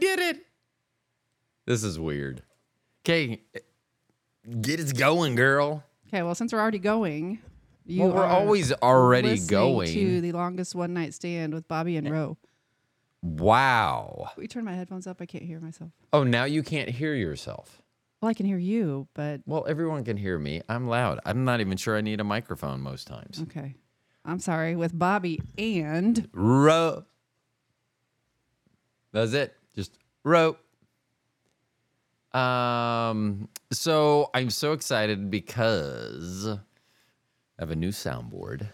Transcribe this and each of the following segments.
did it. This is weird. Okay, get it going, girl. Okay, well, since we're already going, you well, we're are always already listening going. to the longest one night stand with Bobbi and Ro. wow. We turn my headphones up. I can't hear myself. Oh, now you can't hear yourself. Well, I can hear you, but Well, everyone can hear me. I'm loud. I'm not even sure I need a microphone most times. okay. I'm sorry. With Bobbi and Ro. That's it. Just rope. Um. So I'm so excited because I have a new soundboard,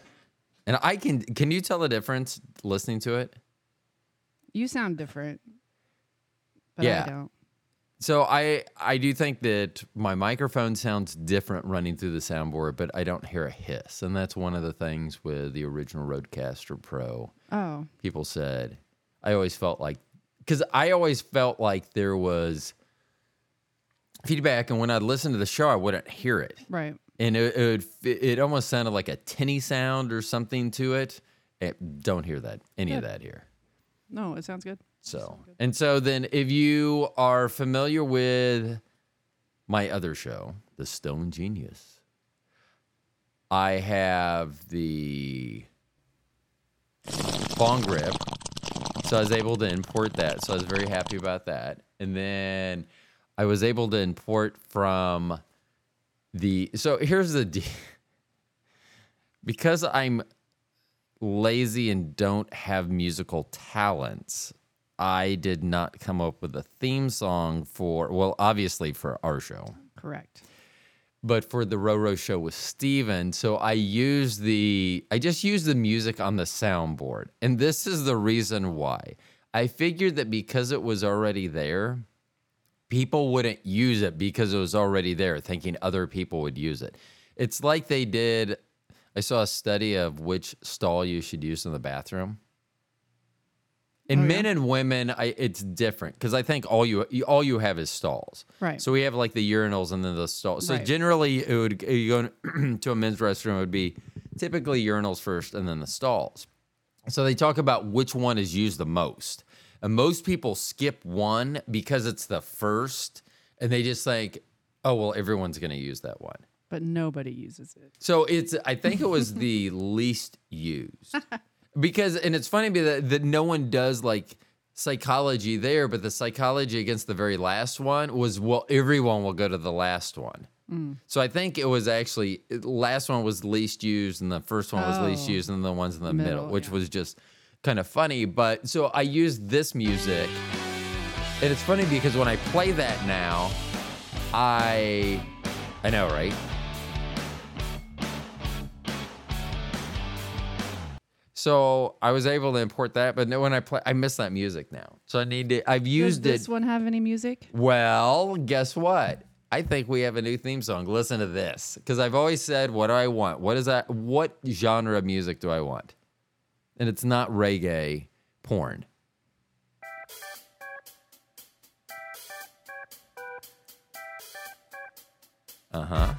and I can. Can you tell the difference listening to it? you sound different, but Yeah. I don't. So I I do think that my microphone sounds different running through the soundboard, but I don't hear a hiss, and that's one of the things with the original Rodecaster Pro. Oh, people said i always felt like because i always felt like there was feedback and when i'd listen to the show i wouldn't hear it. Right. and it, it, would, it almost sounded like a tinny sound or something to it, it don't hear that any of that here. No, it sounds good. so and so then if you are familiar with my other show the stone genius i have the bong rip so i was able to import that. So i was very happy about that. And then i was able to import from the so here's the deal because i'm lazy and don't have musical talents i did not come up with a theme song for well obviously for our show. Correct. But for the Roro show with Steven. So I use the I just use the music on the soundboard. And this is the reason why. I figured that because it was already there, people wouldn't use it because it was already there, thinking other people would use it. It's like they did I saw a study of which stall you should use in the bathroom. In Oh, yeah? men and women, I, it's different because I think all you you- all you have is stalls. Right. So we have like the urinals and then the stalls. So Right. generally, it would you go to a men's restroom. It would be typically urinals first and then the stalls. So they talk about which one is used the most, and most people skip one because it's the first, and they just think, oh well, everyone's going to use that one. But nobody uses it. So it's I think it was the least used. Because and it's funny that that no one does like psychology there, but the psychology against the very last one was well everyone will go to the last one. Mm. So I think it was actually last one was least used and the first one was least Oh. used and the ones in the middle, Middle, which yeah. was just kind of funny. But so I used this music and it's funny because when I play that now, I I know, right? So I was able to import that, but when I play, I miss that music now. So I need to. I've used it. Does this it. one have any music? Well, guess what? I think we have a new theme song. Listen to this, because I've always said, "What do I want? What is that? What genre of music do I want?" And it's not reggae porn. Uh huh.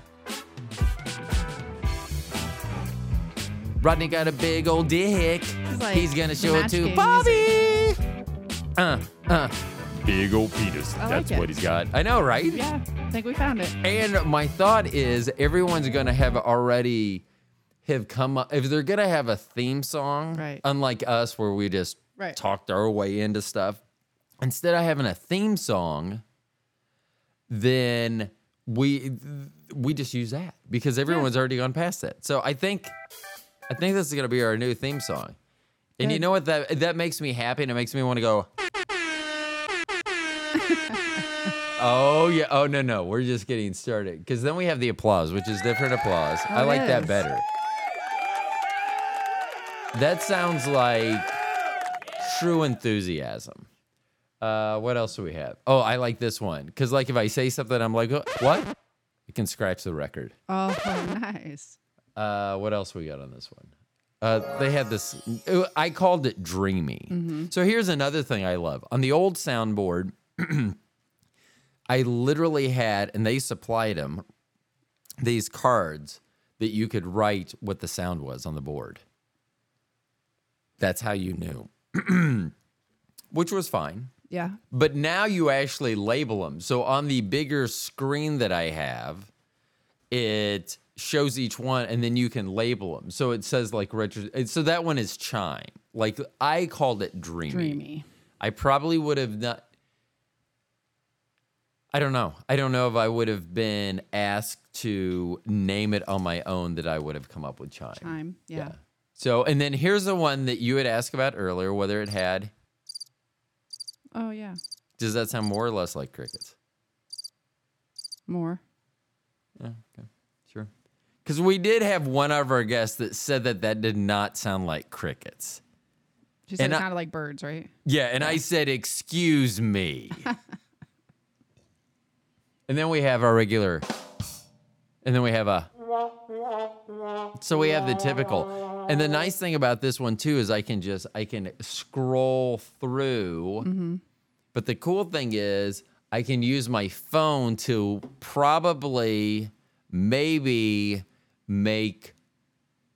Rodney got a big old dick. like He's gonna show it to Game Bobbi. Uh, uh. Big old penis. I That's like what he's got. I know, right? Yeah, I think we found it. And my thought is everyone's gonna have already have come up if they're gonna have a theme song, Right. unlike us where we just Right. talked our way into stuff. Instead of having a theme song, then we we just use that because everyone's already gone past that. So I think I think this is gonna be our new theme song. And you know what that that makes me happy and it makes me want to go. oh yeah. Oh no no. We're just getting started because then we have the applause, which is different applause. I Oh, it like that better. That sounds like true enthusiasm. Uh, what else do we have? Oh, I like this one because like if I say something, I'm like, "Oh, what? It can scratch the record. Oh, nice. Uh, what else we got on this one? Uh, they had this. I called it dreamy. So here's another thing I love on the old soundboard. I literally had, and they supplied them these cards that you could write what the sound was on the board. That's how you knew, which was fine. Yeah. But now you actually label them. So on the bigger screen that I have, it shows each one and then you can label them. So it says like retro. So that one is chime. Like I called it dreamy. Dreamy. I probably would have not. I don't know. I don't know if I would have been asked to name it on my own that I would have come up with chime. Chime. Yeah. So, and then here's the one that you had asked about earlier, whether it had. Oh yeah. Does that sound more or less like crickets? More. Yeah, okay. Because we did have one of our guests that said that that did not sound like crickets. She said And it I- sounded like birds, right? Yeah, and I said, "Excuse me." and then we have our regular, and then we have a. So we have the typical, and the nice thing about this one too is I can just I can scroll through. Mm-hmm. But the cool thing is I can use my phone to probably maybe make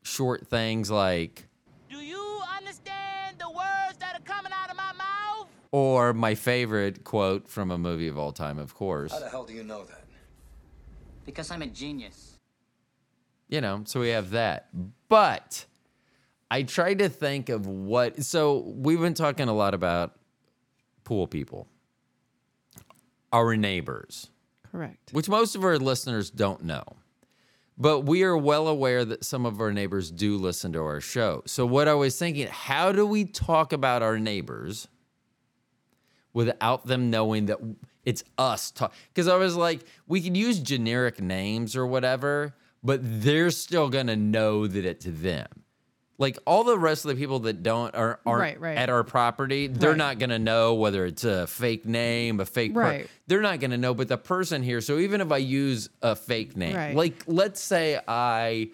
short things like Do you understand the words that are coming out of my mouth? or my favorite quote from a movie of all time, of course. How the hell do you know that? Because I'm a genius. You know, so we have that. But I tried to think of what so we've been talking a lot about pool people. Our neighbors. Correct. which most of our listeners don't know. But we are well aware that some of our neighbors do listen to our show. So, what I was thinking, how do we talk about our neighbors without them knowing that it's us talk? Because I was like, we could use generic names or whatever, but they're still going to know that it's them. Like all the rest of the people that don't are aren't Right, right. at our property, they're Right. not gonna know whether it's a fake name, a fake. per- Right. they're not gonna know. But the person here, so even if I use a fake name, Right. like let's say I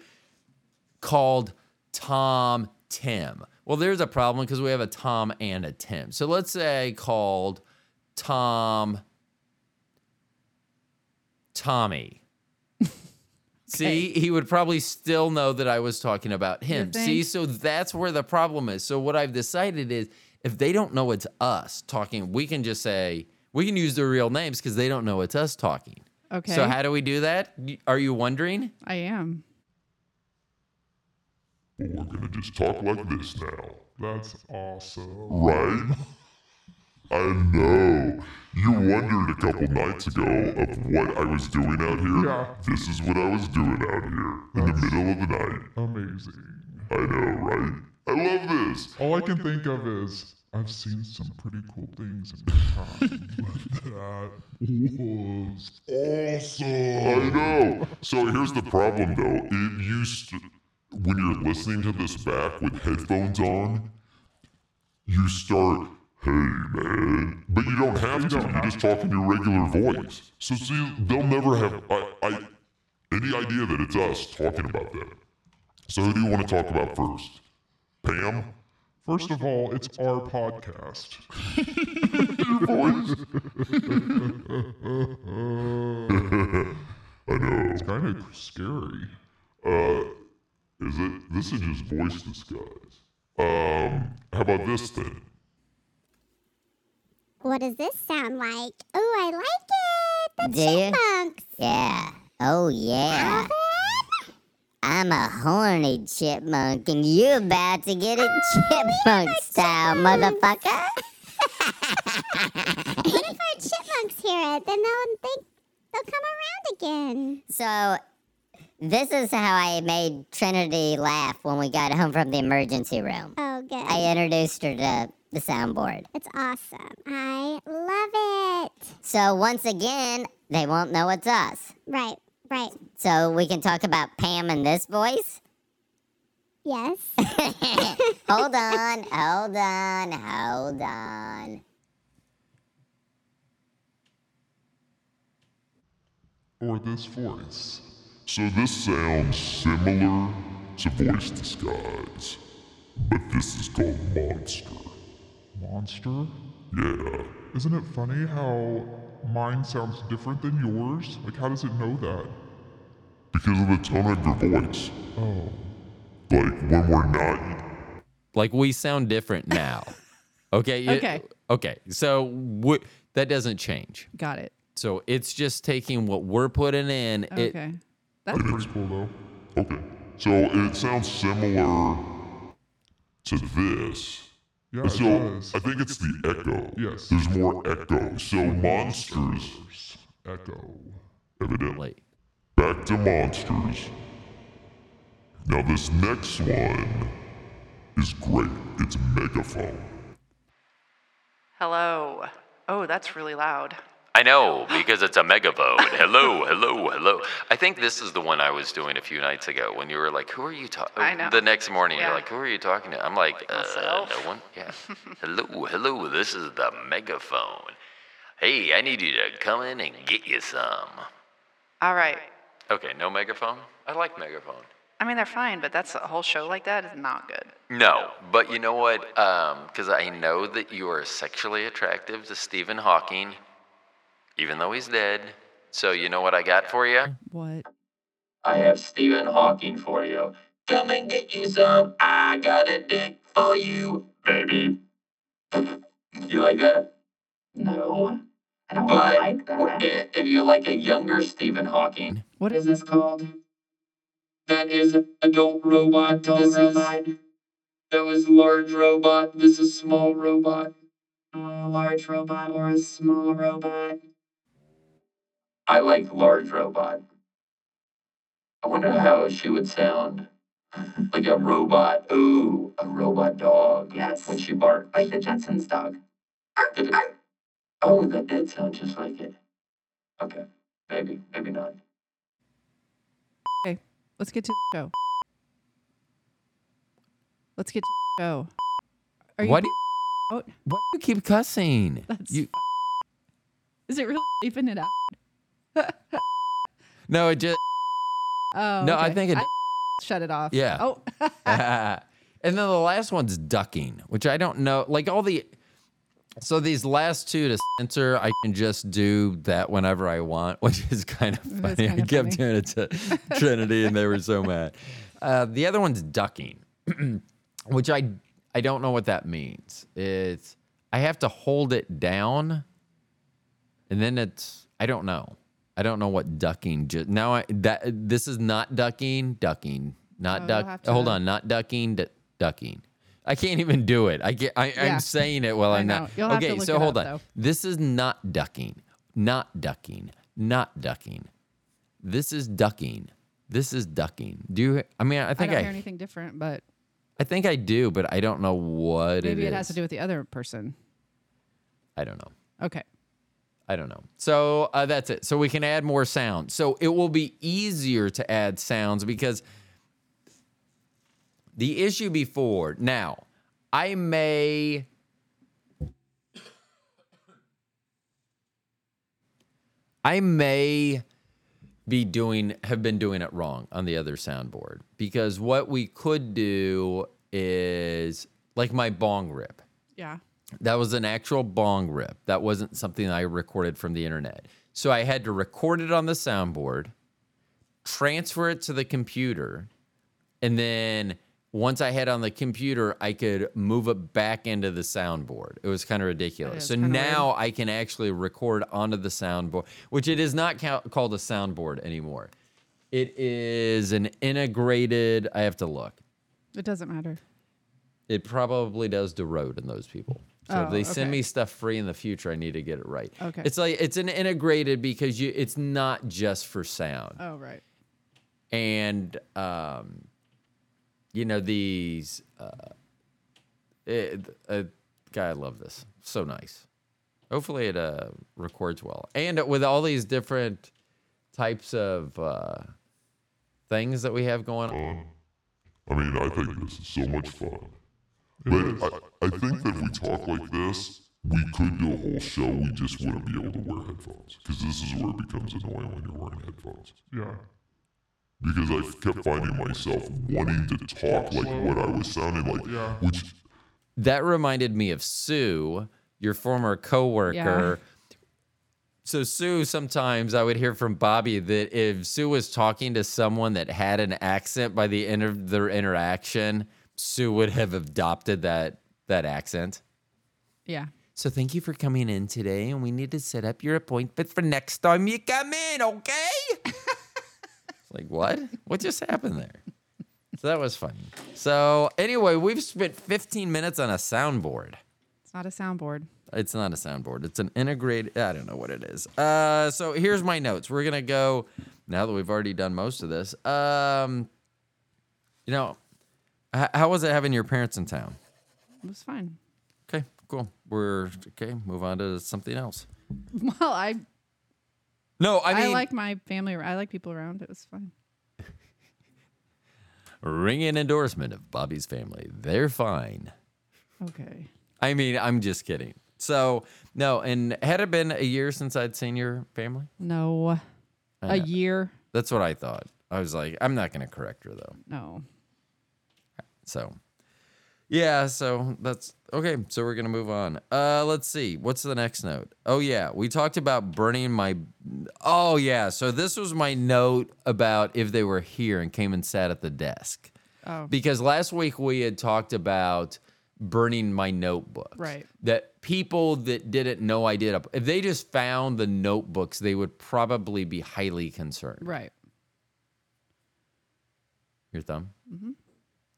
called Tom Tim. Well, there's a problem because we have a Tom and a Tim. So let's say I called Tom Tommy. See, he would probably still know that I was talking about him. See, so that's where the problem is. So what I've decided is if they don't know it's us talking, we can just say we can use their real names because they don't know it's us talking. Okay. So how do we do that? Are you wondering? I am. But we're gonna just talk like this now. That's awesome. Right? I know. You wondered a couple nights ago of what I was doing out here. Yeah. This is what I was doing out here in the middle of the night. Amazing. I know, right? I love this. All I can think of is I've seen some pretty cool things in my time. but that was awesome. I know. So here's the problem, though. It used to, when you're listening to this back with headphones on, you start, hey man, but you don't have to. You just talk in your regular voice. So see, they'll never have I, I, any idea that it's us talking about them. So who do you want to talk about first? Pam? First of all, it's our podcast. your voice. I know. It's kind of scary. Uh, is it? This is just voice disguise. Um, how about this then? What does this sound like? Oh, I like it. The Do you? chipmunks. Yeah. Oh, yeah. Alvin? I'm a horny chipmunk, and you're about to get it oh, chipmunk style, motherfucker. What if our chipmunks hear it? Then they'll think they'll come around again. So, this is how I made Trinity laugh when we got home from the emergency room. Oh, good. I introduced her to the soundboard. it's awesome. I love it. So, once again, they won't know it's us. Right, right. So, we can talk about Pam in this voice. Yes. hold on, hold on, hold on. Or this voice. So this sounds similar to voice disguise, but this is called monster. Monster? Yeah. Isn't it funny how mine sounds different than yours? Like, how does it know that? Because of the tone of your voice. Oh. Like when we're not Like we sound different now. Okay. you- Okay. Okay. So what that doesn't change. Got it. So it's just taking what we're putting in. It, Okay. That's Pretty cool though. Okay. So it sounds similar to this. Yeah, So does. I think it's the echo. Yes. There's more echo. So monsters, Echo. evidently. Back to monsters. Now this next one is great. It's megaphone. Hello. Oh, that's really loud. I know because it's a megaphone. hello, hello, hello. I think this is the one I was doing a few nights ago when you were like, "Who are you talking?" I know. The next morning, Yeah. you're like, "Who are you talking to?" I'm like, uh, "No one." Yeah. hello, hello. This is the megaphone. Hey, I need you to come in and get you some. All right. Okay, no megaphone. I like megaphone. I mean, they're fine, but that's a whole show like that is not good. No, but you know what? Because I know that you are sexually attractive to Stephen Hawking, even though he's dead. So you know what I got for you? what? I have Stephen Hawking for you. Come and get you some. I got a dick for you, baby. You like that? No. I don't like that. If you like a younger Stephen Hawking. What is this called? That is adult robot. this robot. Is, that was large robot. This is small robot. A large robot or a small robot? I like large robot. I wonder how she would sound. Like a robot. Ooh, a robot dog. Yes. When she barked. Like the Jetsons dog. Did it- Oh, that did sound just like it. Okay. Maybe, maybe not. Okay. Let's get to the show. Let's get to the show. Are you What do out? Why do you keep cussing? That's You, Is it really leaving it out? no, it just. Oh, No, I think it. shut it off. Yeah. Oh, and then the last one's ducking, which I don't know. Like all the. So these last two to censor, I can just do that whenever I want, which is kind of funny. I kinda kept funny. doing it to Trinity, and they were so mad. Uh, the other one's ducking, which I I don't know what that means. It's I have to hold it down, and then it's I don't know. I don't know what ducking. Just now, I that this is not ducking. Ducking, not Oh, duck. Hold on, not ducking. Du- ducking. I can't even do it. I get. I, Yeah. I'm saying it while I I'm know. not. You'll okay, so hold up, on. though. This is not ducking. Not ducking. Not ducking. This is ducking. This is ducking. Do you? I mean, I I think don't I. hear anything different, but I think I do, but I don't know what it is. maybe it it has to do with the other person. I don't know. Okay. I don't know. So uh, that's it. So we can add more sound. So it will be easier to add sounds because the issue before now, I may. I may be doing have been doing it wrong on the other soundboard because what we could do is like my bong rip. Yeah. That was an actual bong rip. That wasn't something I recorded from the internet. So I had to record it on the soundboard, transfer it to the computer, and then once I had it on the computer, I could move it back into the soundboard. It was kind of ridiculous. So now I can actually record onto the soundboard, which it is not ca- called a soundboard anymore. It is an integrated. I have to look. It doesn't matter. It probably does derode in those people. So if Oh, they send okay. me stuff free in the future, I need to get it right. Okay. It's like it's an integrated because you it's not just for sound. Oh, right. And um you know these uh it, uh, guy I love this. So nice. Hopefully it uh records well. And with all these different types of uh things that we have going on. I mean, I think this is so much fun. But I, I think that if we talk like this, we could do a whole show. We just wouldn't be able to wear headphones because this is where it becomes annoying when you're wearing headphones. Yeah. Because I kept finding myself wanting to talk like what I was sounding like, Yeah. which that reminded me of Sue, your former coworker. Yeah. So Sue, sometimes I would hear from Bobbi that if Sue was talking to someone that had an accent by the end of their interaction, Sue would have adopted that that accent. Yeah. So thank you for coming in today, and we need to set up your appointment for next time you come in, okay? Like what? What just happened there? So that was funny. So anyway, we've spent 15 minutes on a soundboard. It's not a soundboard. It's not a soundboard. It's an integrated. I don't know what it is. Uh, so here's my notes. We're gonna go now that we've already done most of this. Um, you know, h- how was it having your parents in town? It was fine. Okay, cool. We're okay. Move on to something else. Well, I No, I I, like my family. I like people around. It was fun. ringing endorsement of Bobbi's family. They're fine. Okay. I mean, I'm just kidding. So no, and had it been a year since I'd seen your family? No. a year? That's what I thought. I was like, I'm not gonna correct her though. No. So, yeah, so that's okay. So we're gonna move on. Uh, let's see. What's the next note? Oh yeah, we talked about burning my. Oh yeah, so this was my note about if they were here and came and sat at the desk. Oh. Because last week we had talked about burning my notebook. Right. That people that didn't know I did, if they just found the notebooks, they would probably be highly concerned. Right. Your thumb. Mhm.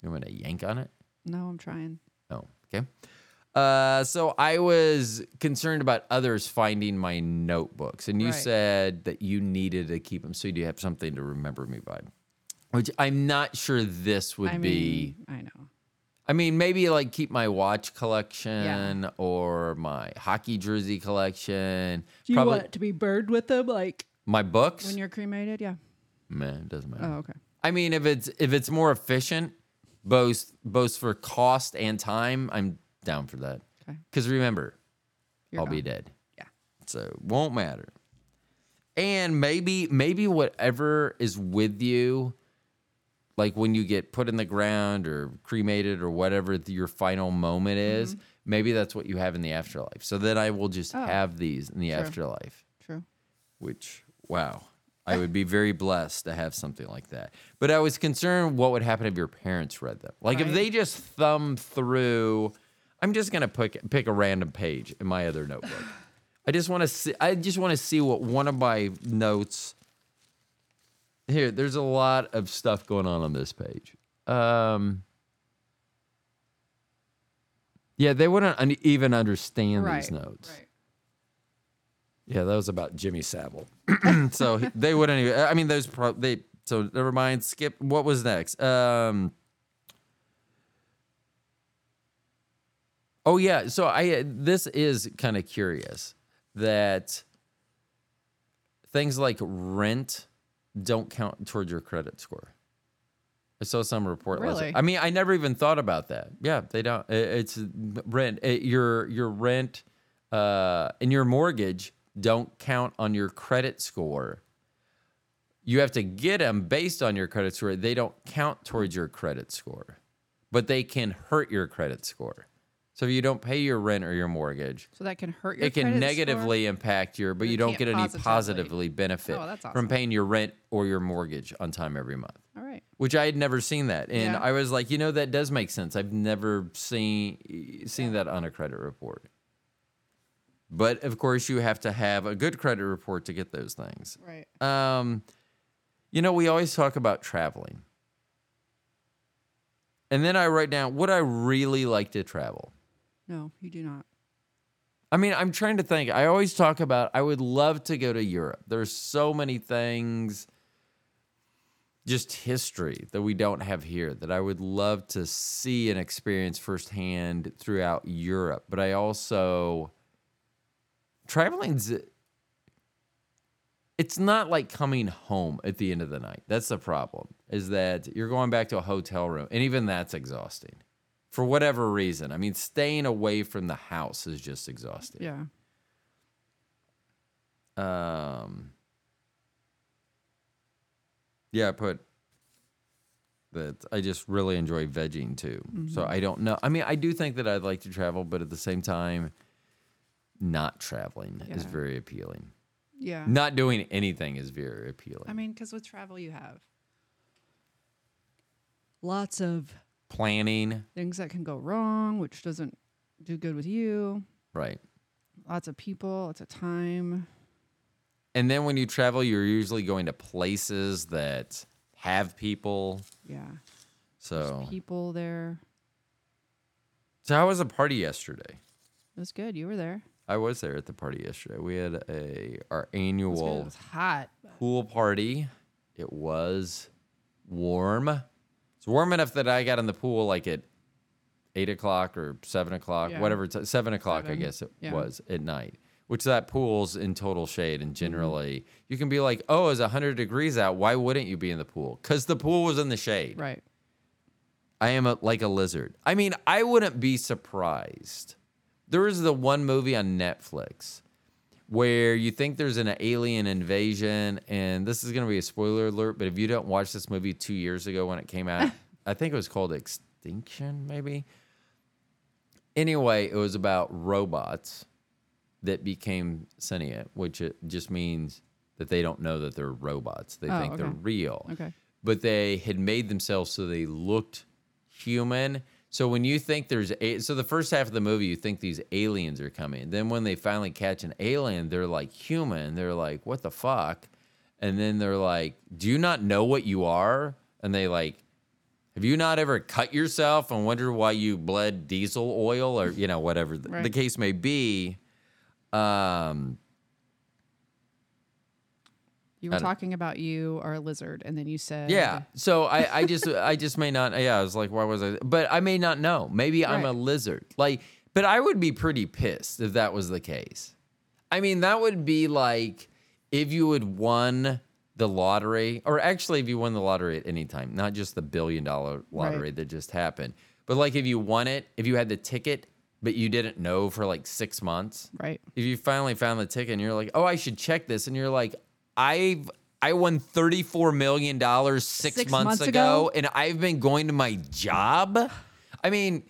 You want to yank on it? No, I'm trying. Oh, okay. Uh, so I was concerned about others finding my notebooks, and you Right. said that you needed to keep them so you have something to remember me by. Which I'm not sure this would I be. mean, I know. I mean, maybe like keep my watch collection or my hockey jersey collection. Do you Probably want to be burned with them, like my books. when you're cremated? Yeah. Man, it doesn't matter. Oh, okay. I mean, if it's if it's more efficient, both both for cost and time, I'm down for that. Okay. Because remember, You're I'll be dead. Yeah. So it won't matter. And maybe maybe whatever is with you, like when you get put in the ground or cremated or whatever your final moment is, maybe that's what you have in the afterlife. So then I will just Mm-hmm. Oh, have these in the true. afterlife True. which wow i would be very blessed to have something like that. But i was concerned what would happen if your parents read them. Like if they just thumb through i'm just going to pick pick a random page in my other notebook. I just want to see i just want to see what one of my notes here there's a lot of stuff going on on this page. Um yeah they wouldn't un- even understand Right. these notes. Right. Yeah, that was about Jimmy Savile. so they wouldn't even. I mean, those pro, they. So never mind. Skip. What was next? Um. Oh yeah. So I. This is kind of curious that things like rent don't count towards your credit score. I saw some report. last- Really? I mean, I never even thought about that. Yeah, they don't. It's rent. It- your your rent uh, and your mortgage don't count on your credit score. You have to get them based on your credit score. They don't count towards your credit score, but they can hurt your credit score. So if you don't pay your rent or your mortgage, So that can hurt your it can credit score? negatively impact your, but But you don't get any positively. positively benefit Oh, that's from paying your rent or your mortgage on time every month All right. which I had never seen that, and Yeah. I was like, you know, that does make sense. I've never seen seen that on a credit report. But of course, you have to have a good credit report to get those things. Right. Um, you know, we always talk about traveling, and then I write down would I really like to travel. No, you do not. I mean, I'm trying to think. I always talk about I would love to go to Europe. There's so many things, just history that we don't have here that I would love to see and experience firsthand throughout Europe. But I also traveling's it's not like coming home at the end of the night. That's the problem. Is that you're going back to a hotel room and even that's exhausting. For whatever reason. I mean, staying away from the house is just exhausting. Yeah. Um, yeah, I put that I just really enjoy vegging too. So I don't know. I mean, I do think that I'd like to travel, but at the same time, not traveling is very appealing. Yeah. Not doing anything is very appealing. I mean, because with travel, you have lots of Planning, things that can go wrong, which doesn't do good with you. Right. Lots of people, lots of time. And then when you travel, you're usually going to places that have people. Yeah. So, People there. so how was the party yesterday? It was good. You were there. I was there at the party yesterday. We had a our It was, good. annual hot. pool party. It was warm. It's warm enough that I got in the pool like at eight o'clock or seven o'clock, Yeah. whatever. It's seven o'clock, I guess it Yeah. was at night. Which that pool's in total shade, Mm-hmm. and generally you can be like, "Oh, it's hundred degrees out. Why wouldn't you be in the pool? Because the pool was in the shade." Right. I am a, like a lizard. I mean, I wouldn't be surprised. There is the one movie on Netflix where you think there's an alien invasion, and this is going to be a spoiler alert, but if you don't watch this movie two years ago when it came out, I think it was called Extinction, maybe. Anyway, it was about robots that became sentient, which it just means that they don't know that they're robots. They Oh, think they're real Okay. but they had made themselves so they looked human. So when you think there's a, so the first half of the movie, you think these aliens are coming. Then when they finally catch an alien, they're like human. They're like, what the fuck? And then they're like, do you not know what you are? And they like, have you not ever cut yourself and wondered why you bled diesel oil or you know whatever the, the case may be? Um, You were talking about you are a lizard, and then you said, Yeah. So I, I just I just may not yeah, I was like, why was I but I may not know. Maybe I'm a lizard. Like but I would be pretty pissed if that was the case. I mean, that would be like if you had won the lottery, or actually if you won the lottery at any time, not just the billion dollar lottery Right. that just happened. But like if you won it, if you had the ticket, but you didn't know for like six months, Right. if you finally found the ticket and you're like, oh, I should check this, and you're like, I've I won thirty four million dollars six, Six months, months ago, ago? and I've been going to my job. I mean,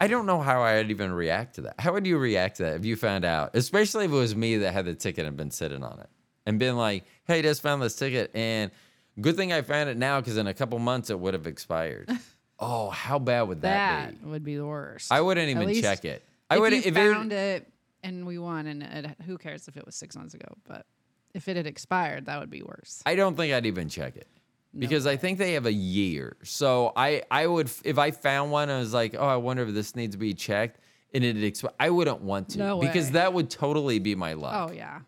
I don't know how I'd even react to that. How would you react to that if you found out, especially if it was me that had the ticket and been sitting on it and been like, hey, just found this ticket, and good thing I found it now because in a couple months it would have expired. oh, how bad would that, be? That be? would be the worst. I wouldn't even check it. I if would you if it, found it and we won, and it, who cares if it was six months ago? But if it had expired, that would be worse. I don't think I'd even check it because I think they have a year. So I, I would, if I found one, I was like, oh, I wonder if this needs to be checked, and it expi- I wouldn't want to No because way. that would totally be my luck. Oh yeah.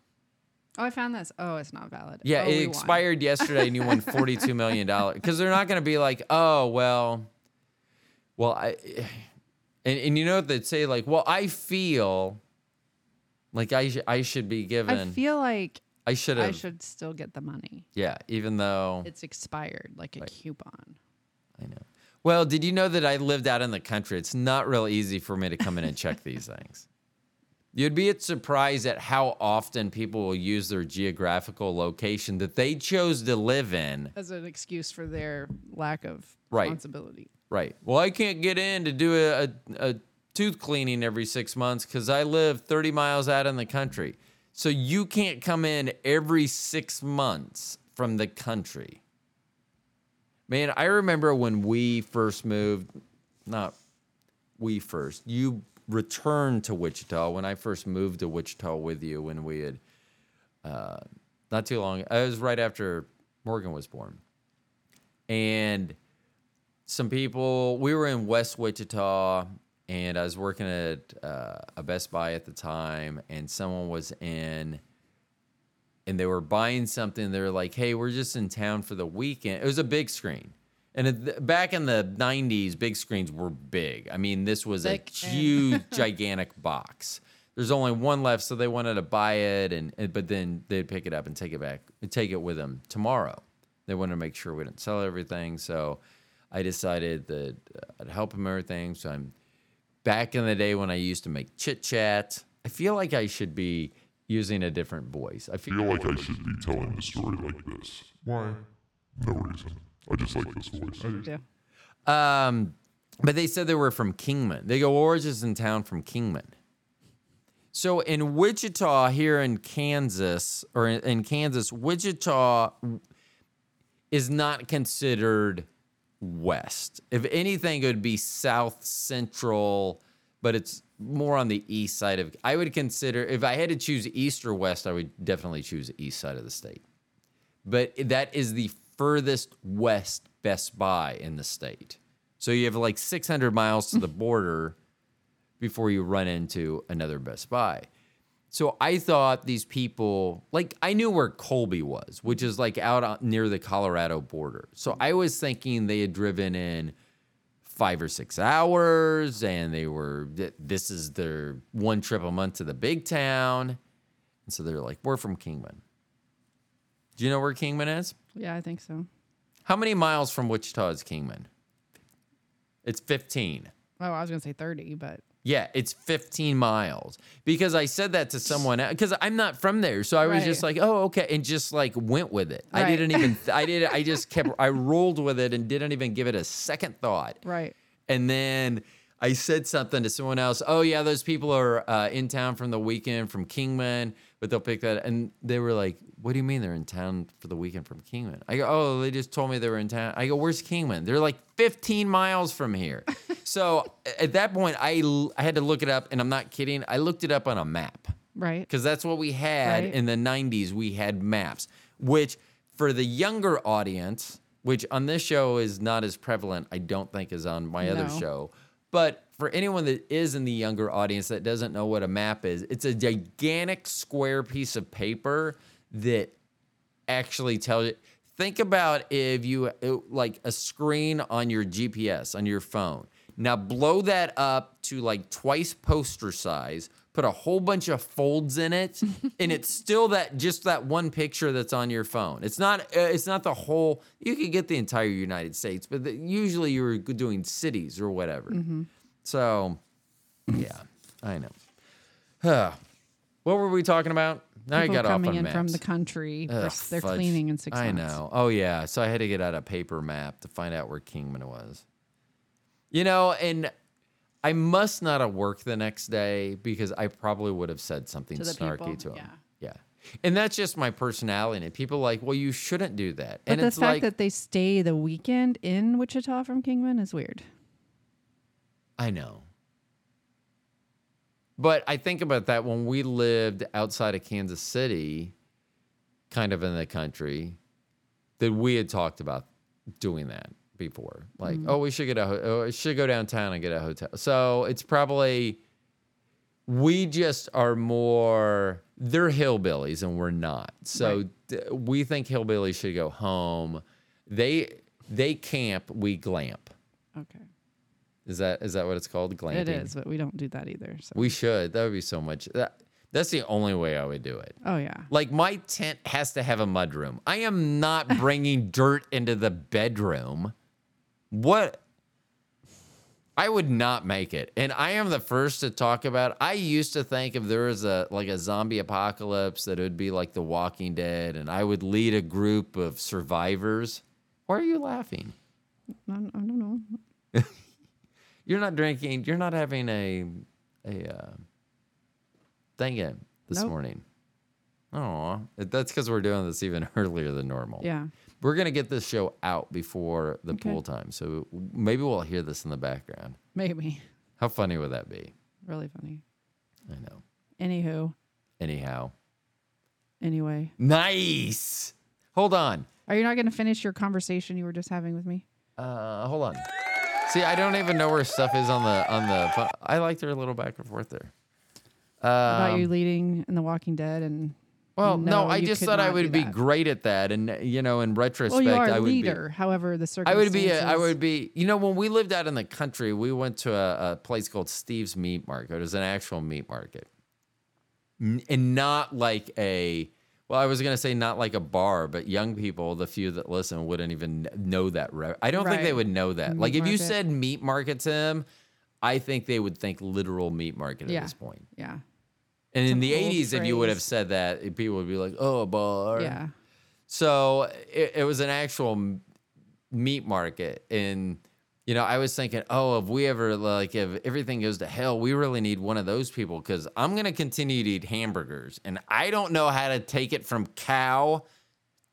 Oh, I found this. Oh, it's not valid. Yeah, Oh, it we won. expired yesterday, and you won forty-two million dollars. Because they're not going to be like, oh, well, well, I, and, and you know what they'd say, like, well, I feel like I, sh- I should be given, I feel like I should I should still get the money. yeah, even though It's expired, like a coupon. I know. Well, did you know that I lived out in the country? It's not real easy for me to come in and check these things. You'd be surprised at how often people will use their geographical location that they chose to live in. As an excuse for their lack of Right. responsibility. Right. Well, I can't get in to do a, a, a tooth cleaning every six months because I live 30 miles out in the country. So you can't come in every six months from the country. Man, I remember when we first moved, not we first, you returned to Wichita when I first moved to Wichita with you when we had, uh, not too long, it was right after Morgan was born. And some people we were in west wichita and i was working at uh, a best buy at the time and someone was in and they were buying something. They were like hey we're just in town for the weekend. It was a big screen. And it, back in the 90s big screens were big. I mean this was Thick a huge gigantic box. There's only one left so they wanted to buy it and, and but then they'd pick it up and take it back take it with them tomorrow. They wanted to make sure we didn't sell everything so I decided that I'd help him everything. So I'm back in the day when I used to make chit chat. I feel like I should be using a different voice. I I feel feel like I should be telling a story like this. Why? No reason. I just like this voice. I just, Yeah. Um, but they said they were from Kingman. They go, well, we're in town from Kingman. So in Wichita, here in Kansas, or in, in Kansas, Wichita is not considered west. If anything, it would be south central, but it's more on the east side of. I would consider if I had to choose east or west, I would definitely choose the east side of the state. But that is the furthest west Best Buy in the state. So you have like 600 miles to the border before you run into another Best Buy. So I thought these people, like I knew where Colby was, which is like out near the Colorado border. So I was thinking they had driven in five or six hours and they were, this is their one trip a month to the big town. And so they're like, we're from Kingman. Do you know where Kingman is? Yeah, I think so. How many miles from Wichita is Kingman? It's 15. Oh, I was gonna say thirty, but Yeah, it's 15 miles. Because I said that to someone because I'm not from there. So I was just like, "Oh, okay," and just like went with it. I didn't even I did I just kept I rolled with it and didn't even give it a second thought. right. And then I said something to someone else. Oh yeah, those people are uh, in town from the weekend from Kingman, but they'll pick that. And they were like, "What do you mean they're in town for the weekend from Kingman?" I go, "Oh, they just told me they were in town." I go, "Where's Kingman?" They're like 15 miles from here. so at that point, I, I had to look it up, and I'm not kidding. I looked it up on a map Right. because that's what we had Right. in the 90s we had maps which for the younger audience which on this show is not as prevalent i don't think as on my other show but for anyone that is in the younger audience that doesn't know what a map is it's a gigantic square piece of paper that actually tells you think about if you uh, like a screen on your gps on your phone. Now blow that up to like twice poster size put a whole bunch of folds in it and it's still that just that one picture that's on your phone. It's not uh, it's not the whole you could get the entire united states but the, usually you're doing cities or whatever. So yeah i know. Huh. what were we talking about People i got coming off on in maps. from the country. they're, Ugh, they're fudge. cleaning in six I months. know. Oh yeah. So I had to get out a paper map to find out where Kingman was. You know, and I must not have worked the next day because I probably would have said something To snarky people, to him. yeah. Yeah. And that's just my personality. And people are like, well, you shouldn't do that. But and the it's fact like, that they stay the weekend in Wichita from Kingman is weird. I know. But I think about that when we lived outside of Kansas City, kind of in the country, that we had talked about doing that before. Like, mm. oh, we should get a, ho- oh, should go downtown and get a hotel. So it's probably, we just are more, they're hillbillies and we're not. So d- we think hillbillies should go home. They, they camp, we glamp. Okay. Is that is that what it's called? Glamping. It is, but we don't do that either. So. We should. That would be so much. That, that's the only way I would do it. oh yeah. Like my tent has to have a mudroom. I am not bringing dirt into the bedroom. What? I would not make it. And I am the first to talk about. I used to think if there was a like a zombie apocalypse that it would be like The Walking Dead and I would lead a group of survivors. Why are you laughing? I don't know. You're not drinking. You're not having a a uh, thing in this Nope. morning. Oh, that's because we're doing this even earlier than normal. Yeah. we're gonna get this show out before the Okay. pool time, so maybe we'll hear this in the background. Maybe. How funny would that be? Really funny. I know. Anywho. Anyhow, Anyway. nice. Hold on. Are you not going to finish your conversation you were just having with me? Uh, hold on. See, I don't even know where stuff is on the on the. I like their little back and forth there. About you Um, leading in The Walking Dead and. Well, no, No, I just thought I would be great at that, and you know, in retrospect, Well, you are I a would leader. However, the be. I would be. A, I would be. You know, when we lived out in the country, we went to a, a place called Steve's Meat Market. It was an actual meat market, and not like a. Well, I was gonna say not like a bar, but young people, the few that listen, wouldn't even know that. Re- I don't think they would know that. Meat like if you said meat market to them, I think they would think literal meat market Yeah. at this point. Yeah. And in the old '80s, if you would have said that, eh, people would be like, "Oh, a bar." Yeah. So it, it was an actual meat market, and you know, I was thinking, oh, if we ever like, if everything goes to hell, we really need one of those people because I'm gonna continue to eat hamburgers, and I don't know how to take it from cow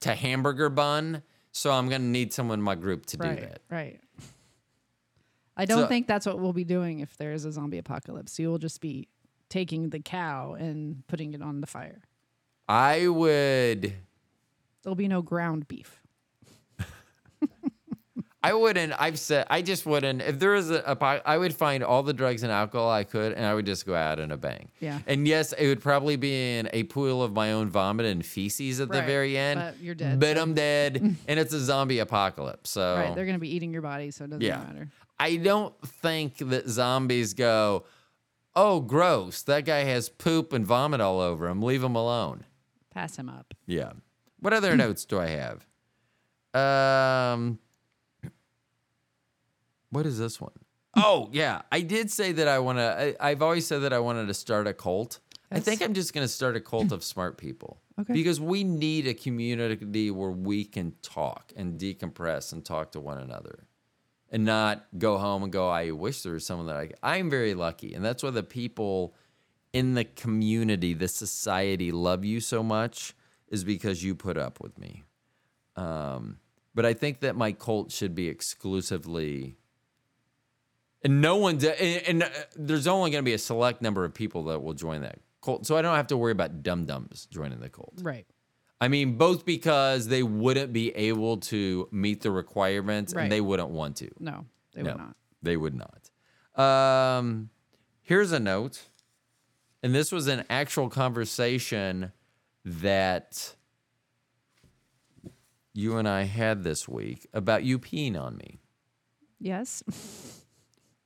to hamburger bun, so I'm gonna need someone in my group to do right. that. Right. I don't So- think that's what we'll be doing if there is a zombie apocalypse. You will just be taking the cow and putting it on the fire. I would. There'll be no ground beef. I wouldn't. I've said I just wouldn't. If there is a, a, I would find all the drugs and alcohol I could, and I would just go out in a bang. Yeah. And yes, it would probably be in a pool of my own vomit and feces at the very end. but you're dead, But I'm dead, and it's a zombie apocalypse. So Right. They're going to be eating your body, so it doesn't yeah. matter. I don't think that zombies go, oh, gross. That guy has poop and vomit all over him. Leave him alone. Pass him up. Yeah. What other notes do I have? Um, what is this one? Oh yeah, I did say that I want to. I've always said that I wanted to start a cult. I think I'm just going to start a cult of smart people. Okay. Because we need a community where we can talk and decompress and talk to one another, and not go home and go. I wish there was someone that I. I'm very lucky, and that's why the people in the community, the society, love you so much is because you put up with me. Um, but I think that my cult should be exclusively, and no one, and, and uh, there's only going to be a select number of people that will join that cult. So I don't have to worry about dum dums joining the cult. Right. I mean, both because they wouldn't be able to meet the requirements Right. and they wouldn't want to. No, they no, will not. They would not. Um, here's a note. And this was an actual conversation that you and I had this week about you peeing on me. Yes.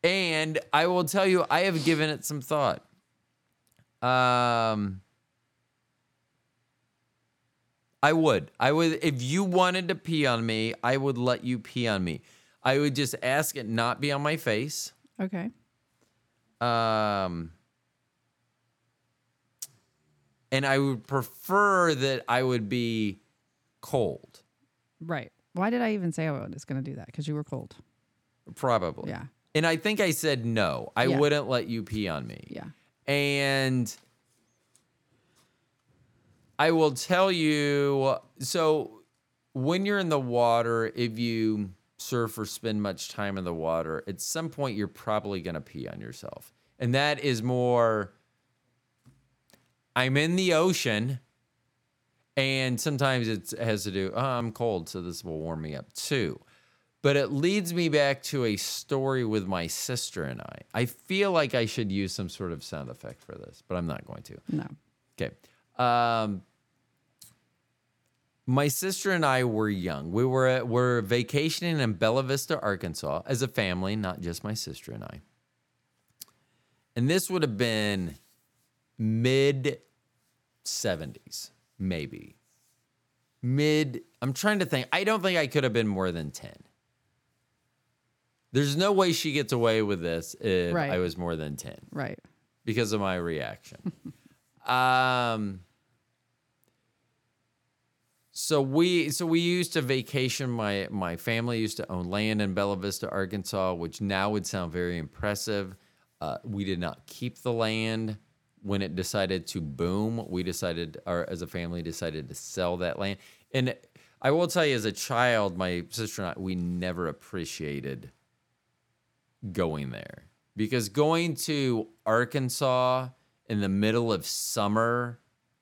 And I will tell you, I have given it some thought. Um, I would. I would. If you wanted to pee on me, I would let you pee on me. I would just ask it not be on my face. Okay. Um, and I would prefer that I would be cold, Right. Why did I even say I was going to do that? Because you were cold. probably. Yeah. And I think I said no. I Yeah. wouldn't let you pee on me. Yeah. And I will tell you so when you're in the water, if you surf or spend much time in the water, at some point you're probably going to pee on yourself. And that is more I'm in the ocean and sometimes it has to do, oh, I'm cold, so this will warm me up too. But it leads me back to a story with my sister and I. I feel like I should use some sort of sound effect for this, but I'm not going to. No. Okay. Um, my sister and I were young. We were at, were vacationing in Bella Vista, Arkansas, as a family, not just my sister and I. And this would have been mid 70s, maybe. Mid, I'm trying to think. I don't think I could have been more than 10. There's no way she gets away with this if Right. I was more than 10 Right. because of my reaction. um so we so we used to vacation my my family used to own land in Bella Vista, Arkansas, which now would sound very impressive. Uh, we did not keep the land when it decided to boom. We decided or as a family decided to sell that land. And I will tell you as a child, my sister and I we never appreciated going there because going to Arkansas in the middle of summer,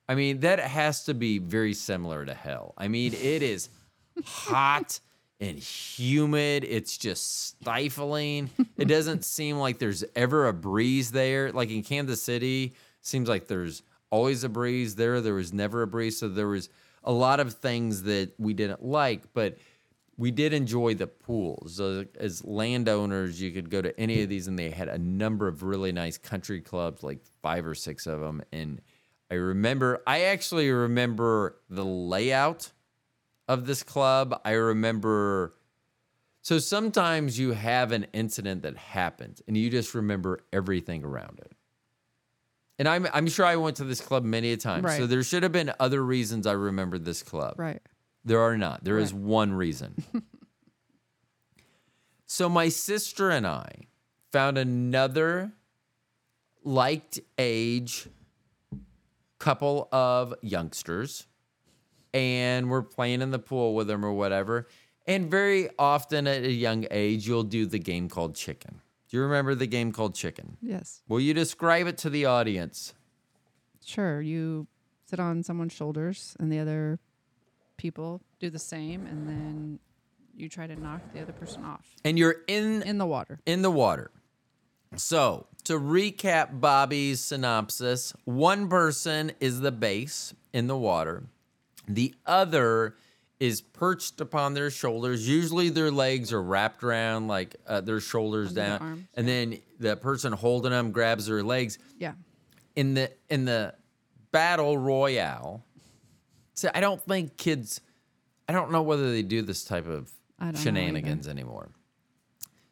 I mean, that has to be very similar to hell. I mean, it is hot and humid. It's just stifling. It doesn't seem like there's ever a breeze there. Like in Kansas City, seems like there's always a breeze there. There was never a breeze. So there was a lot of things that we didn't like, but we did enjoy the pools. As landowners, you could go to any of these, and they had a number of really nice country clubs, like five or six of them. And I remember, I actually remember the layout of this club. I remember. So sometimes you have an incident that happens, and you just remember everything around it. And I'm I'm sure I went to this club many a time. So there should have been other reasons I remembered this club. Right. There are not. There is Right. one reason. so my sister and I found another liked age couple of youngsters and we're playing in the pool with them or whatever. And very often at a young age, you'll do the game called chicken. Do you remember the game called chicken? Yes. Will you describe it to the audience? Sure. You sit on someone's shoulders and the other people do the same and then you try to knock the other person off And you're in in the water. in the water. So, to recap Bobbi's synopsis, one person is the base in the water, the other is perched upon their shoulders. Usually, their legs are wrapped around like uh, their shoulders Under down, arms, and then the person holding them grabs their legs. Yeah. In the in the battle royale, so I don't think kids. I don't know whether they do this type of I don't know shenanigans anymore.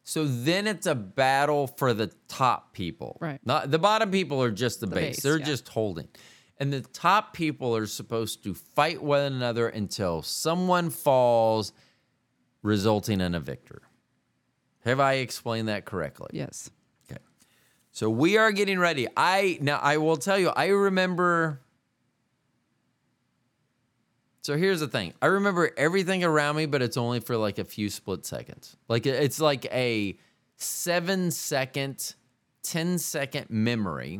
So then it's a battle for the top people. Right. Not the bottom people are just the, The base. base, They're yeah. just holding. And the top people are supposed to fight one another until someone falls, resulting in a victor. Have I explained that correctly? Yes. Okay. So we are getting ready. I now I will tell you, I remember So here's the thing. I remember everything around me, but it's only for like a few split seconds. Like it's like a 7 second, 10 second memory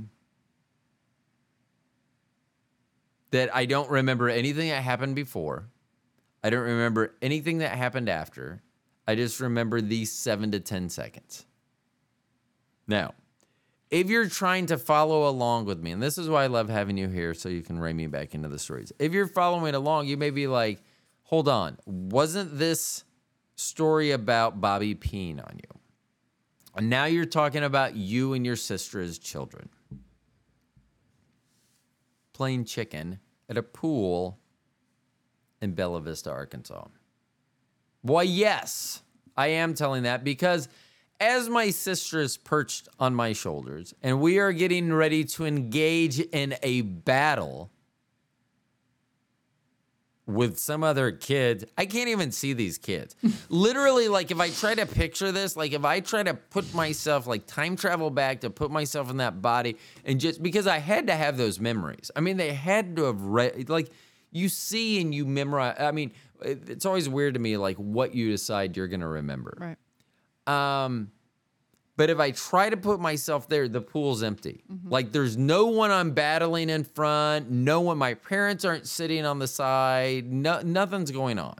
that I don't remember anything that happened before. I don't remember anything that happened after. I just remember these 7 to 10 seconds. Now, if you're trying to follow along with me, and this is why I love having you here so you can rein me back into the stories. If you're following along, you may be like, hold on, wasn't this story about Bobbi peeing on you? And now you're talking about you and your sister as children playing chicken at a pool in Bella Vista, Arkansas. Why, yes, I am telling that because as my sister is perched on my shoulders and we are getting ready to engage in a battle with some other kid, I can't even see these kids. Literally, like if I try to picture this, like if I try to put myself, like time travel back to put myself in that body and just because I had to have those memories. I mean, they had to have read, like, you see and you memorize. I mean, it's always weird to me, like what you decide you're going to remember. Right. Um, but if I try to put myself there, the pool's empty. Like there's no one I'm battling in front. No one. My parents aren't sitting on the side. No, nothing's going on.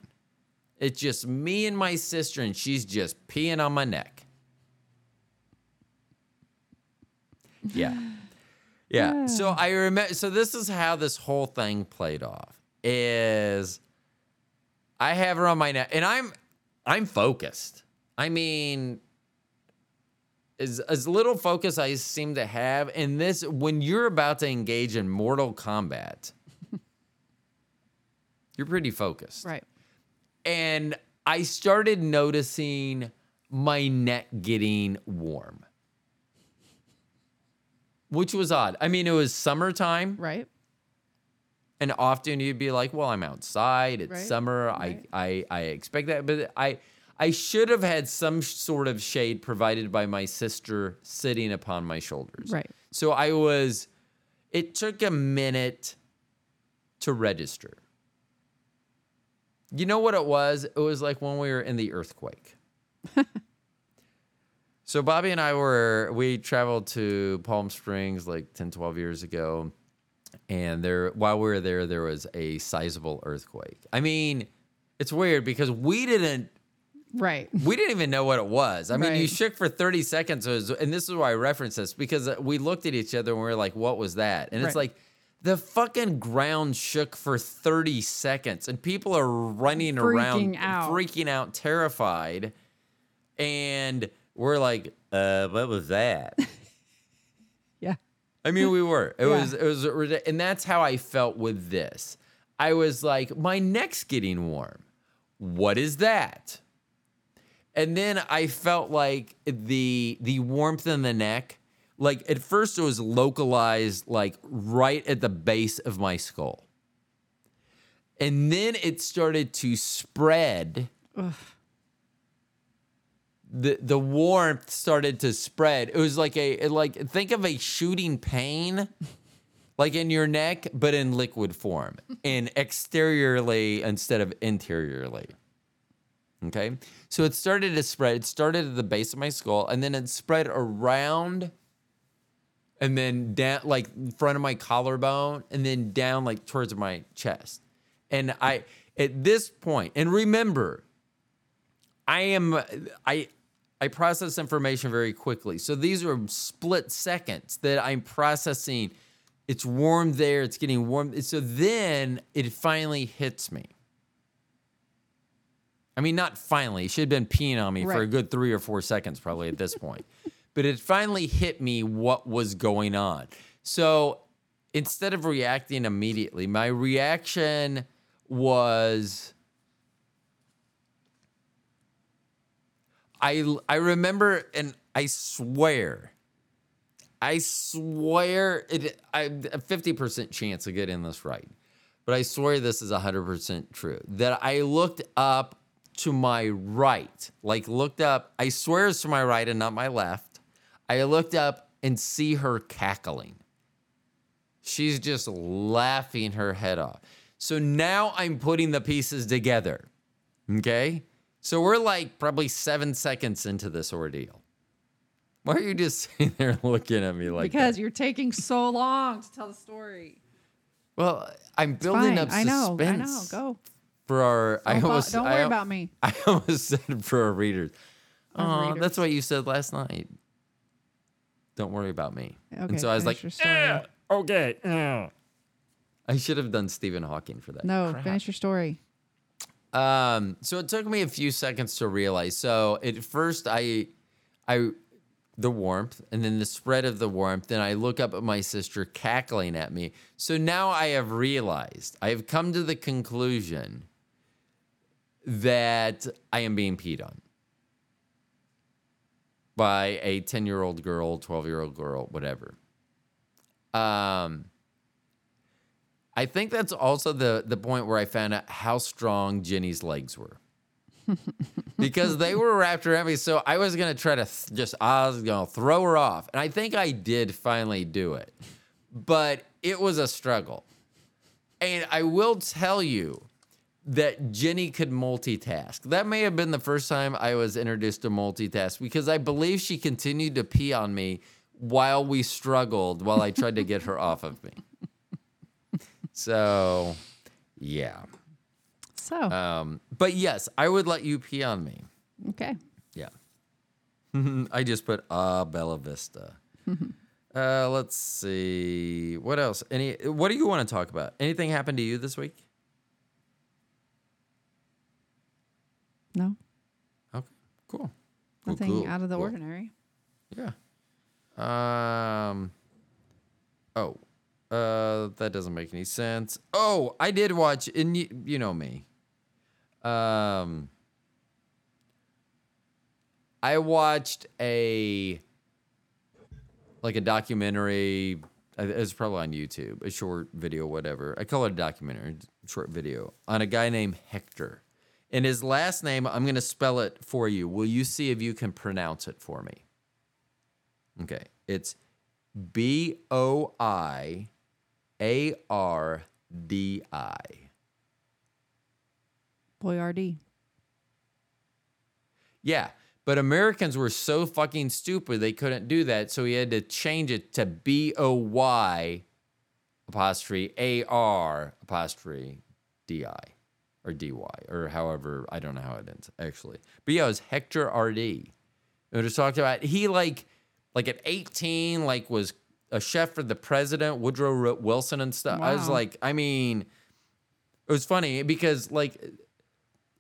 It's just me and my sister, and she's just peeing on my neck. Yeah. Yeah. So I remember. So this is how this whole thing played off. Is I have her on my neck, and I'm I'm focused. I mean, as as little focus I seem to have in this, when you're about to engage in Mortal Kombat, you're pretty focused. Right. And I started noticing my neck getting warm, which was odd. I mean, it was summertime. Right. And often you'd be like, "Well, I'm outside. It's Right, summer. right. I, I I expect that." But I I should have had some sort of shade provided by my sister sitting upon my shoulders. Right. So I was. It took a minute to register. You know what it was? It was like when we were in the earthquake. so Bobbi and I were we traveled to Palm Springs like 10 12 years ago and there while we were there there was a sizable earthquake. I mean, it's weird because we didn't Right. we didn't even know what it was. I mean, you shook for 30 seconds, was- and this is why I reference this because uh, we looked at each other and we were like, what was that? And it's Right. like, the fucking ground shook for 30 seconds, and people are running around, Freaking out. freaking out, terrified. And we're like, uh, what was that? Yeah. I mean, we were. It Yeah. was. It was. And that's how I felt with this. I was like, my neck's getting warm. What is that? And then I felt like the the warmth in the neck. Like at first, it was localized, like right at the base of my skull, and then it started to spread. The, the warmth started to spread. It was like a like think of a shooting pain like in your neck, but in liquid form, and exteriorly instead of interiorly. Okay. So it started to spread. It started at the base of my skull and then it spread around and then down like front of my collarbone and then down like towards my chest. And I at this point, and remember, I am I I process information very quickly. So these are split seconds that I'm processing. It's warm there, it's getting warm. So then it finally hits me. I mean, not finally. She had been peeing on me for a good three or four seconds, probably at this point. but it finally hit me what was going on. So instead of reacting immediately, my reaction was I I remember and I swear I swear it I a 50% chance of getting this right. But I swear this is 100% true. That I looked up to my right. Like looked up, I swear it's to my right and not my left. I looked up and see her cackling. She's just laughing her head off. So now I'm putting the pieces together. Okay? So we're like probably seven seconds into this ordeal. Why are you just sitting there looking at me like because that? you're taking so long to tell the story. Well, I'm It's building fine. up I know. I know. Go. For our. I Don't, bo- almost, don't worry al- about me. I almost said for our readers. Our Oh, readers. that's what you said last night. Don't worry about me. Okay. and so I was like, finish "Yeah, okay. yeah." I should have done Stephen Hawking for that. No, Crap. finish your story. Um, so it took me a few seconds to realize. So at first, I, I, the warmth, and then the spread of the warmth. Then I look up at my sister cackling at me. So now I have realized. I have come to the conclusion that I am being peed on by a ten-year-old girl, twelve-year-old girl, whatever. Um. I think that's also the the point where I found out how strong Jenny's legs were. because they were wrapped around me. So I was gonna try to th- just I was gonna throw her off. And I think I did finally do it. But it was a struggle. And I will tell you that Jenny could multitask. That may have been the first time I was introduced to multitask because I believe she continued to pee on me while we struggled while I tried to get her off of me. So, yeah. So, Um, but yes, I would let you pee on me. okay. Yeah. I just put ah Bella Vista. uh, let's see. What else? Any what do you want to talk about? Anything happened to you this week? No, Okay. Cool. Cool, nothing cool, out of the cool. ordinary. Yeah. Um. Oh. Uh, that doesn't make any sense. Oh, I did watch, and you, you know me. Um. I watched a like a documentary. It's probably on YouTube, a short video, whatever. I call it a documentary, short video on a guy named Hector. And his last name, I'm going to spell it for you. Will you see if you can pronounce it for me? Okay. It's B O I A R D I. Boyardee. Yeah. But Americans were so fucking stupid they couldn't do that. So he had to change it to B O Y apostrophe A R apostrophe D I or D Y or however, I don't know how it ends actually. But yeah, it was Hector RD. It was talked about he like like at 18, like was a chef for the president, Woodrow Wilson and stuff. I was like, I mean, it was funny because like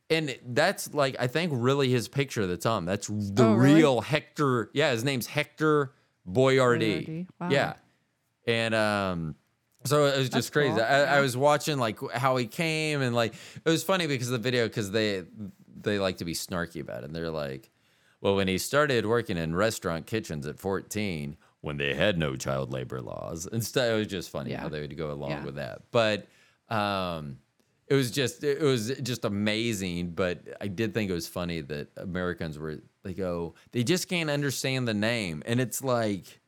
and that's like I think really his picture that's on. That's the Oh, really? real Hector. Yeah, his name's Hector Boyardee. Boyardee, wow. Yeah, and um, so it was That's just crazy. cool, I, I was watching like how he came and like it was funny because of the video because they they like to be snarky about it. And they're like, well, when he started working in restaurant kitchens at 14, when they had no child labor laws, and stuff, it was just funny Yeah. how they would go along Yeah. with that. But um, it was just it was just amazing. But I did think it was funny that Americans were they go they just can't understand the name, and it's like,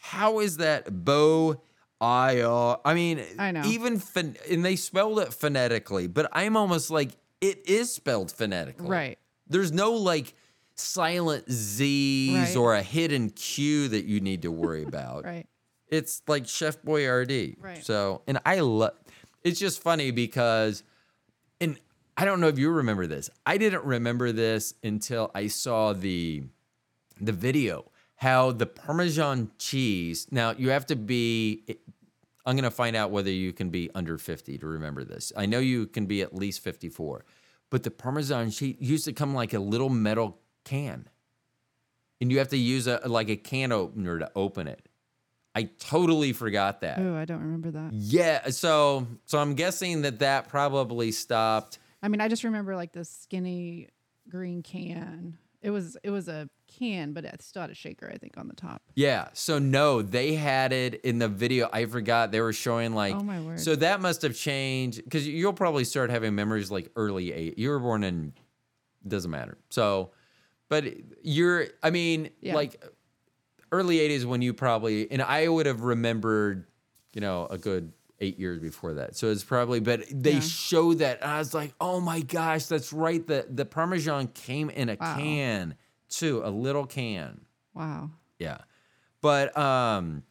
how is that Bo? I uh, I mean, I know. even and they spelled it phonetically, but I'm almost like it is spelled phonetically. Right. There's no like silent Z's Right. or a hidden Q that you need to worry about. Right. It's like Chef Boyardee. Right. So, and I love. It's just funny because, and I don't know if you remember this. I didn't remember this until I saw the, the video. How the Parmesan cheese. Now you have to be. I'm gonna find out whether you can be under 50 to remember this. I know you can be at least 54, but the Parmesan cheese used to come like a little metal can, and you have to use a like a can opener to open it. I totally forgot that. Oh, I don't remember that. Yeah, so so I'm guessing that that probably stopped. I mean, I just remember like the skinny green can. It was it was a can, but it's still had a shaker, I think, on the top. Yeah, so no, they had it in the video. I forgot they were showing like. Oh, my word. So that must have changed because you'll probably start having memories like early eight. You were born in, doesn't matter. So, but you're, I mean, Yeah. like early 80s when you probably, and I would have remembered, you know, a good eight years before that. So it's probably, but they Yeah. show that. And I was like, oh my gosh, that's right. The, the Parmesan came in a Wow. can too, a little can. Wow. Yeah. But um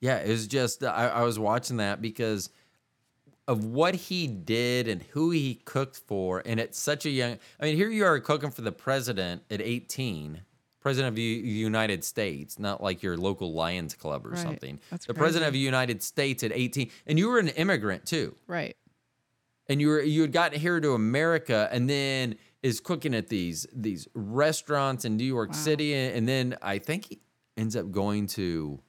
yeah, it was just I, I was watching that because of what he did and who he cooked for and at such a young I mean here you are cooking for the president at 18 president of the United States not like your local Lions club or Right. something That's the president of the United States at 18 and you were an immigrant too Right. and you were you had gotten here to America and then is cooking at these these restaurants in New York Wow. City and, then I think he ends up going to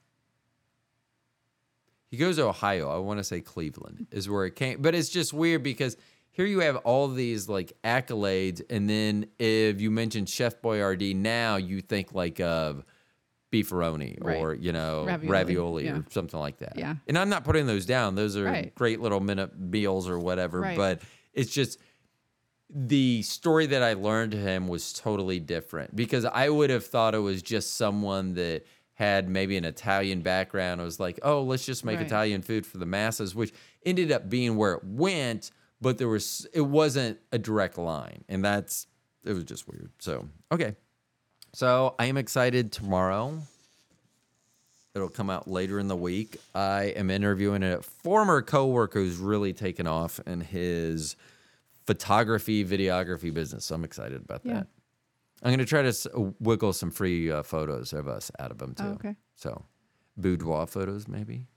he goes to Ohio. I want to say Cleveland is where it came, but it's just weird because here you have all these like accolades, and then if you mention Chef Boyardee now, you think like of beefaroni or you know ravioli, Ravioli, or something like that. Yeah. and I'm not putting those down; those are Right. great little minute meals or whatever. Right. But it's just the story that I learned to him was totally different because I would have thought it was just someone that had maybe an Italian background. It was like, oh, let's just make Right. Italian food for the masses, which ended up being where it went, but there was it wasn't a direct line, and that's it was just weird. So okay, so I am excited tomorrow. It'll come out later in the week. I am interviewing a former coworker who's really taken off in his photography, videography business. So I'm excited about Yeah. that. I'm going to try to s- wiggle some free uh, photos of us out of them too. Oh, okay. So boudoir photos, maybe.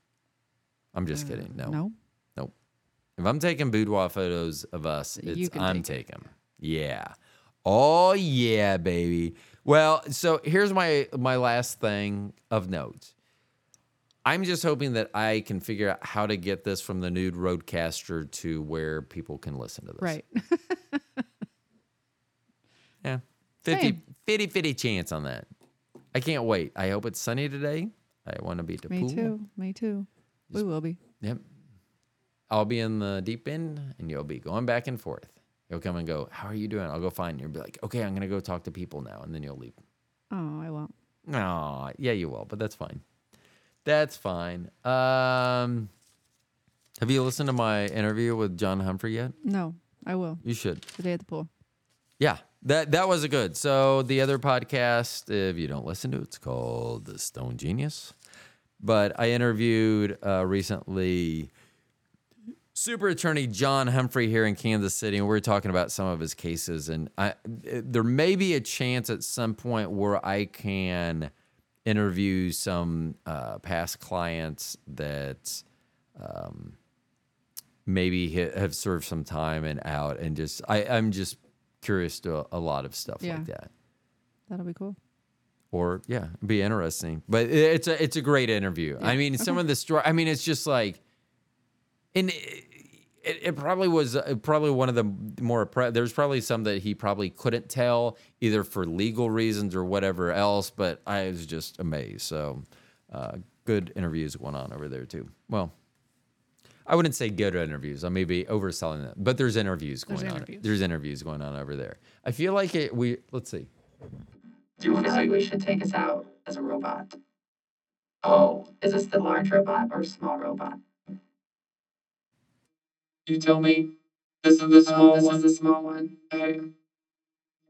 I'm just Uh, kidding. No, No. nope. If I'm taking boudoir photos of us, it's I'm taking. Yeah. Oh yeah, baby. Well, so here's my my last thing of note. I'm just hoping that I can figure out how to get this from the nude Rodecaster to where people can listen to this. Right. Yeah. 50, Same. 50 50 chance on that. I can't wait. I hope it's sunny today. I want to be at the Me pool. too. Me too. We will be. Yep. I'll be in the deep end and you'll be going back and forth. You'll come and go, How are you doing? I'll go find you. You'll be like, Okay, I'm going to go talk to people now. And then you'll leave. Oh, I won't. No, yeah, you will, but that's fine. That's fine. Um, have you listened to my interview with John Humphrey yet? No, I will. You should. Today at the pool. Yeah, that that was a good. So the other podcast, if you don't listen to, it, it's called The Stone Genius. But I interviewed uh, recently Super Attorney John Humphrey here in Kansas City, and we are talking about some of his cases. And I, there may be a chance at some point where I can interview some uh, past clients that um, maybe have served some time and out, and just I, I'm just curious to a, lot of stuff Yeah. like that. That'll be cool. Or yeah, it'd be interesting. But it's a it's a great interview. I mean, some of the story. I mean, it's just like, and it, it, it probably was uh, probably one of the more. Pre- there's probably some that he probably couldn't tell either for legal reasons or whatever else. But I was just amazed. So, uh, good interviews going on over there too. Well. I wouldn't say good interviews. I may be overselling it, but there's interviews going There's on. interviews. There's interviews going on over there. I feel like it. We let's see. Do you feel like we should take us out as a robot? Oh, is this the large robot or small robot? You tell me. This is the small this one. is the small one. Eh,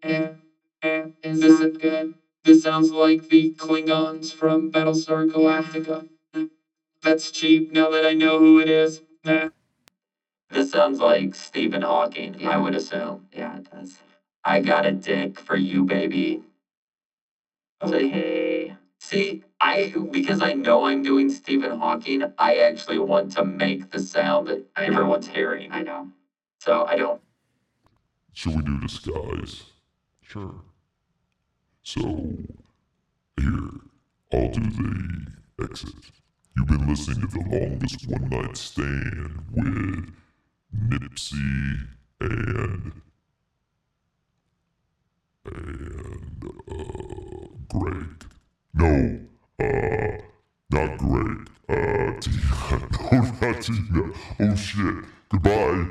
eh, Is this is good. This sounds like the Klingons from Battlestar Galactica. That's cheap now that I know who it is. Nah. This sounds like Stephen Hawking, I would assume. Yeah, it does. I got a dick for you, baby. Say hey. See, I because I know I'm doing Stephen Hawking, I actually want to make the sound that everyone's hearing. I know. So I don't Should we do disguise? Sure. So, here, I'll do the exit. You've been listening to the longest one night stand with Nipsey and. and, uh, Greg. No, uh, not great. Uh, Tina. No, not. Oh shit. Goodbye.